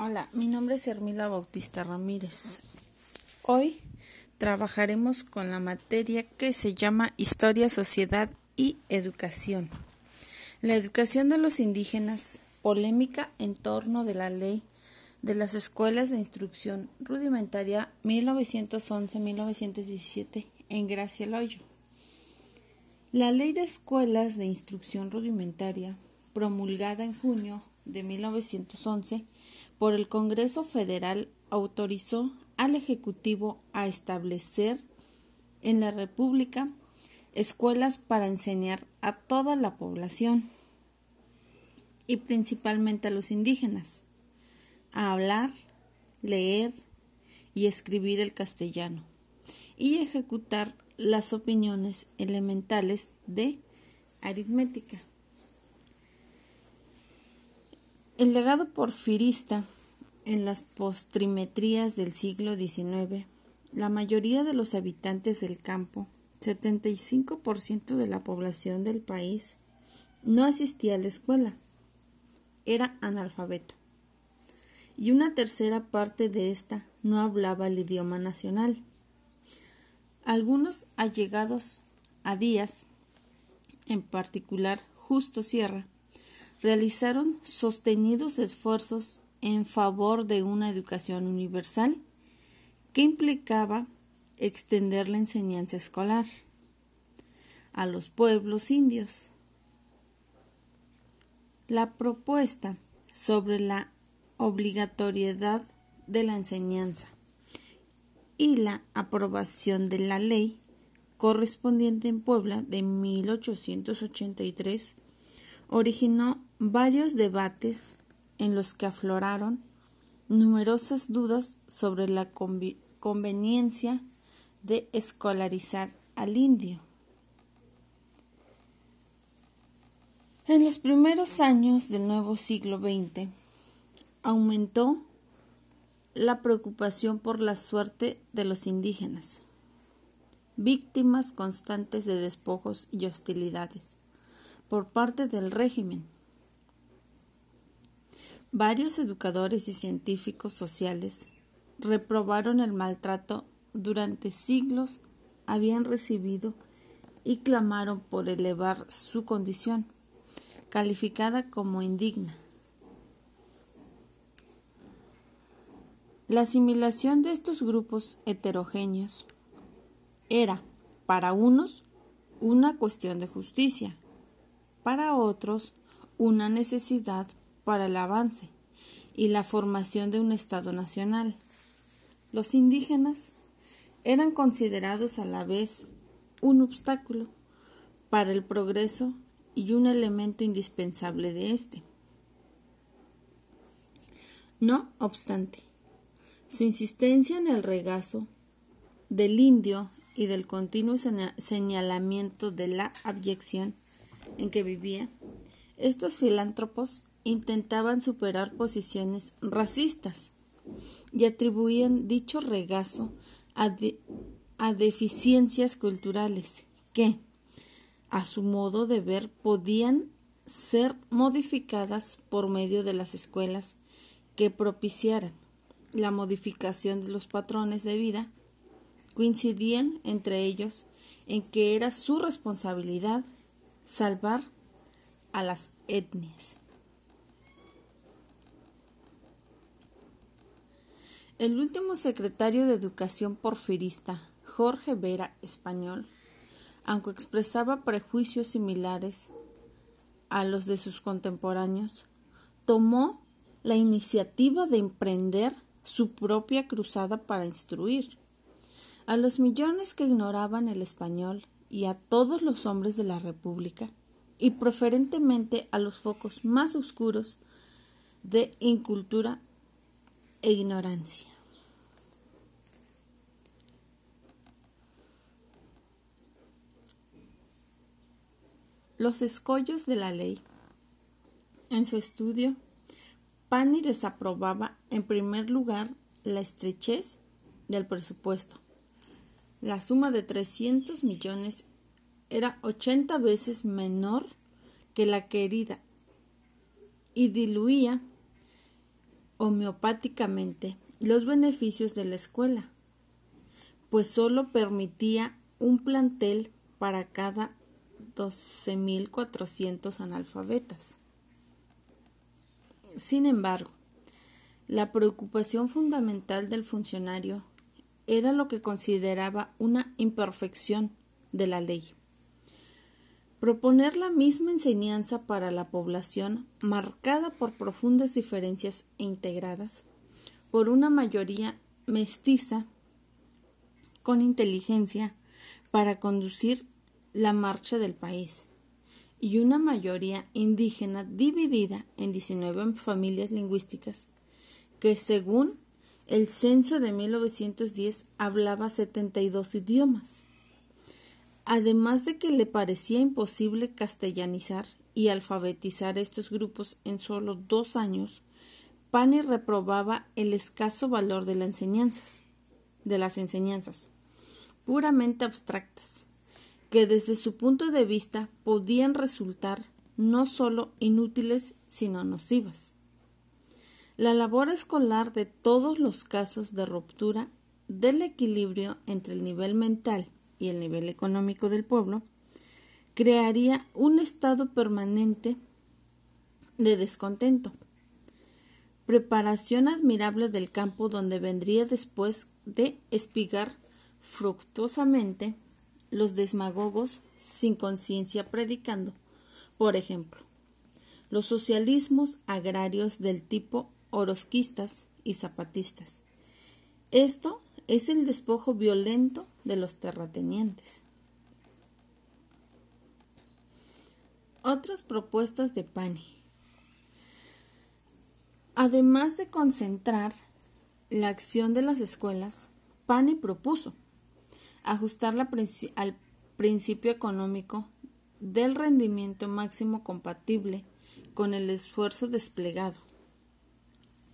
Hola, mi nombre es Hermila Bautista Ramírez. Hoy trabajaremos con la materia que se llama Historia, Sociedad y Educación. La educación de los indígenas, polémica en torno de la ley de las escuelas de instrucción rudimentaria 1911-1917 en Gracia Loyo. La ley de escuelas de instrucción rudimentaria, promulgada en junio de 1911 por el Congreso Federal, autorizó al Ejecutivo a establecer en la República escuelas para enseñar a toda la población y principalmente a los indígenas a hablar, leer y escribir el castellano y ejecutar las opiniones elementales de aritmética. El legado porfirista en las postrimetrías del siglo XIX, la mayoría de los habitantes del campo, 75% de la población del país, no asistía a la escuela, era analfabeta, y una tercera parte de ésta no hablaba el idioma nacional. Algunos allegados a Díaz, en particular Justo Sierra, realizaron sostenidos esfuerzos en favor de una educación universal que implicaba extender la enseñanza escolar a los pueblos indios. La propuesta sobre la obligatoriedad de la enseñanza y la aprobación de la ley correspondiente en Puebla de 1883 originó varios debates en los que afloraron numerosas dudas sobre la conveniencia de escolarizar al indio. En los primeros años del nuevo siglo XX aumentó la preocupación por la suerte de los indígenas, víctimas constantes de despojos y hostilidades por parte del régimen. Varios educadores y científicos sociales reprobaron el maltrato durante siglos habían recibido y clamaron por elevar su condición, calificada como indigna. La asimilación de estos grupos heterogéneos era, para unos, una cuestión de justicia, para otros, una necesidad para el avance y la formación de un Estado nacional. Los indígenas eran considerados a la vez un obstáculo para el progreso y un elemento indispensable de éste. No obstante, su insistencia en el regazo del indio y del continuo señalamiento de la abyección en que vivía, estos filántropos intentaban superar posiciones racistas y atribuían dicho regazo a, a deficiencias culturales que, a su modo de ver, podían ser modificadas por medio de las escuelas que propiciaran la modificación de los patrones de vida, coincidían entre ellos en que era su responsabilidad salvar a las etnias. El último secretario de Educación porfirista, Jorge Vera Español, aunque expresaba prejuicios similares a los de sus contemporáneos, tomó la iniciativa de emprender su propia cruzada para instruir a los millones que ignoraban el español y a todos los hombres de la República, y preferentemente a los focos más oscuros de incultura e ignorancia. Los escollos de la ley. En su estudio, Pani desaprobaba en primer lugar la estrechez del presupuesto. La suma de 300 millones era 80 veces menor que la querida y diluía homeopáticamente los beneficios de la escuela, pues solo permitía un plantel para cada 12.400 analfabetas. Sin embargo, la preocupación fundamental del funcionario era lo que consideraba una imperfección de la ley. Proponer la misma enseñanza para la población marcada por profundas diferencias e integradas por una mayoría mestiza con inteligencia para conducir la marcha del país y una mayoría indígena dividida en 19 familias lingüísticas que según el censo de 1910 hablaba 72 idiomas. Además de que le parecía imposible castellanizar y alfabetizar estos grupos en solo dos años, Pani reprobaba el escaso valor de las enseñanzas, de las enseñanzas, puramente abstractas, que desde su punto de vista podían resultar no solo inútiles, sino nocivas. La labor escolar de todos los casos de ruptura del equilibrio entre el nivel mental y el nivel económico del pueblo crearía un estado permanente de descontento. Preparación admirable del campo donde vendría después de espigar fructuosamente los desmagogos sin conciencia predicando, por ejemplo, los socialismos agrarios del tipo orosquistas y zapatistas. Esto es el despojo violento de los terratenientes. Otras propuestas de Pani. Además de concentrar la acción de las escuelas, Pani propuso ajustarla al principio económico del rendimiento máximo compatible con el esfuerzo desplegado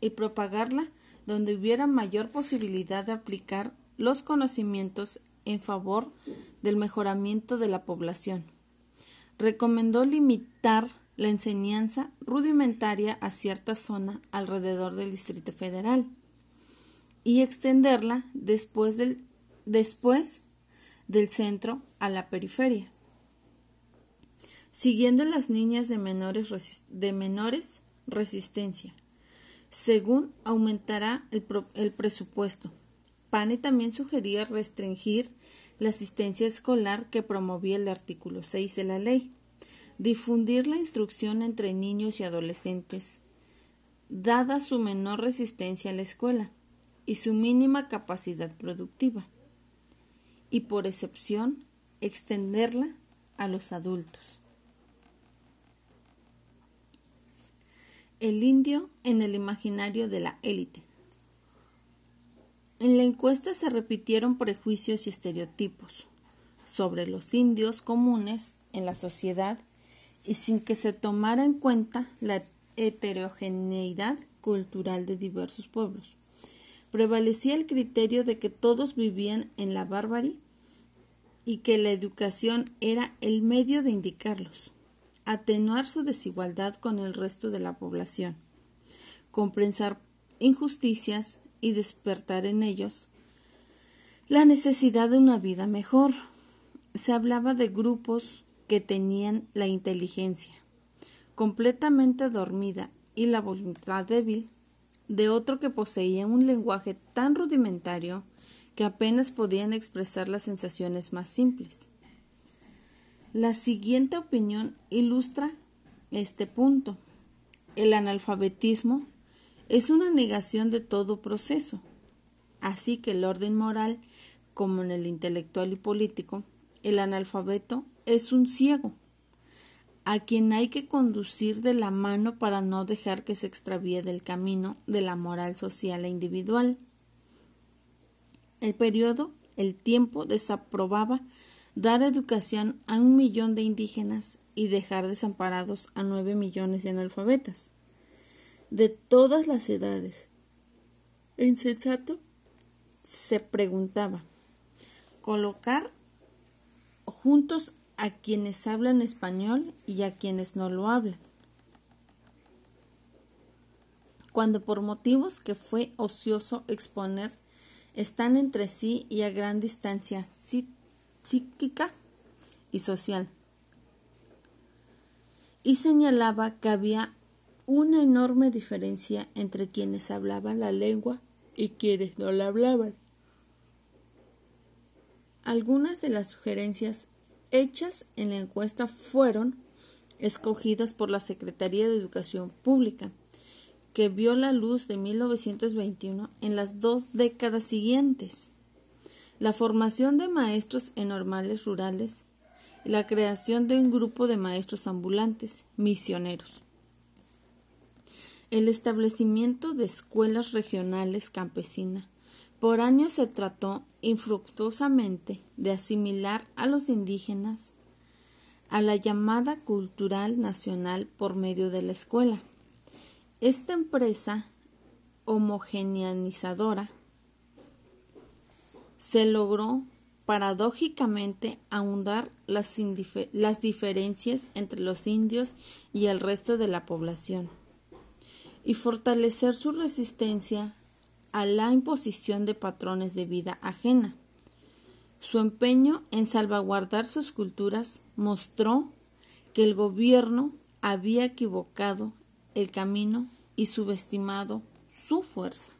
y propagarla donde hubiera mayor posibilidad de aplicar los conocimientos en favor del mejoramiento de la población. Recomendó limitar la enseñanza rudimentaria a cierta zona alrededor del Distrito Federal y extenderla después del, después del centro a la periferia. Siguiendo las niñas de menores, de menores resistencia, según aumentará el, el presupuesto. Pane también sugería restringir la asistencia escolar que promovía el artículo 6 de la ley, difundir la instrucción entre niños y adolescentes, dada su menor resistencia a la escuela y su mínima capacidad productiva, y por excepción extenderla a los adultos. El indio en el imaginario de la élite. En la encuesta se repitieron prejuicios y estereotipos sobre los indios comunes en la sociedad y sin que se tomara en cuenta la heterogeneidad cultural de diversos pueblos. Prevalecía el criterio de que todos vivían en la barbarie y que la educación era el medio de indicarlos atenuar su desigualdad con el resto de la población, compensar injusticias y despertar en ellos la necesidad de una vida mejor. Se hablaba de grupos que tenían la inteligencia completamente dormida y la voluntad débil, de otro que poseía un lenguaje tan rudimentario que apenas podían expresar las sensaciones más simples. La siguiente opinión ilustra este punto. El analfabetismo es una negación de todo proceso, así que el orden moral, como en el intelectual y político, el analfabeto es un ciego, a quien hay que conducir de la mano para no dejar que se extravíe del camino de la moral social e individual. El periodo, el tiempo, desaprobaba dar educación a un millón de indígenas y dejar desamparados a nueve millones de analfabetas, de todas las edades. Insensato se preguntaba, colocar juntos a quienes hablan español y a quienes no lo hablan. cuando por motivos que fue ocioso exponer están entre sí y a gran distancia psíquica y social. Y señalaba que había una enorme diferencia entre quienes hablaban la lengua y quienes no la hablaban. Algunas de las sugerencias hechas en la encuesta fueron escogidas por la Secretaría de Educación Pública, que vio la luz de 1921 en las dos décadas siguientes. La formación de maestros en normales rurales la creación de un grupo de maestros ambulantes, misioneros. El establecimiento de escuelas regionales campesinas. Por años se trató infructuosamente de asimilar a los indígenas a la llamada cultural nacional por medio de la escuela. Esta empresa homogeneizadora se logró paradójicamente ahondar las, las, diferencias entre los indios y el resto de la población y fortalecer su resistencia a la imposición de patrones de vida ajena. Su empeño en salvaguardar sus culturas mostró que el gobierno había equivocado el camino y subestimado su fuerza.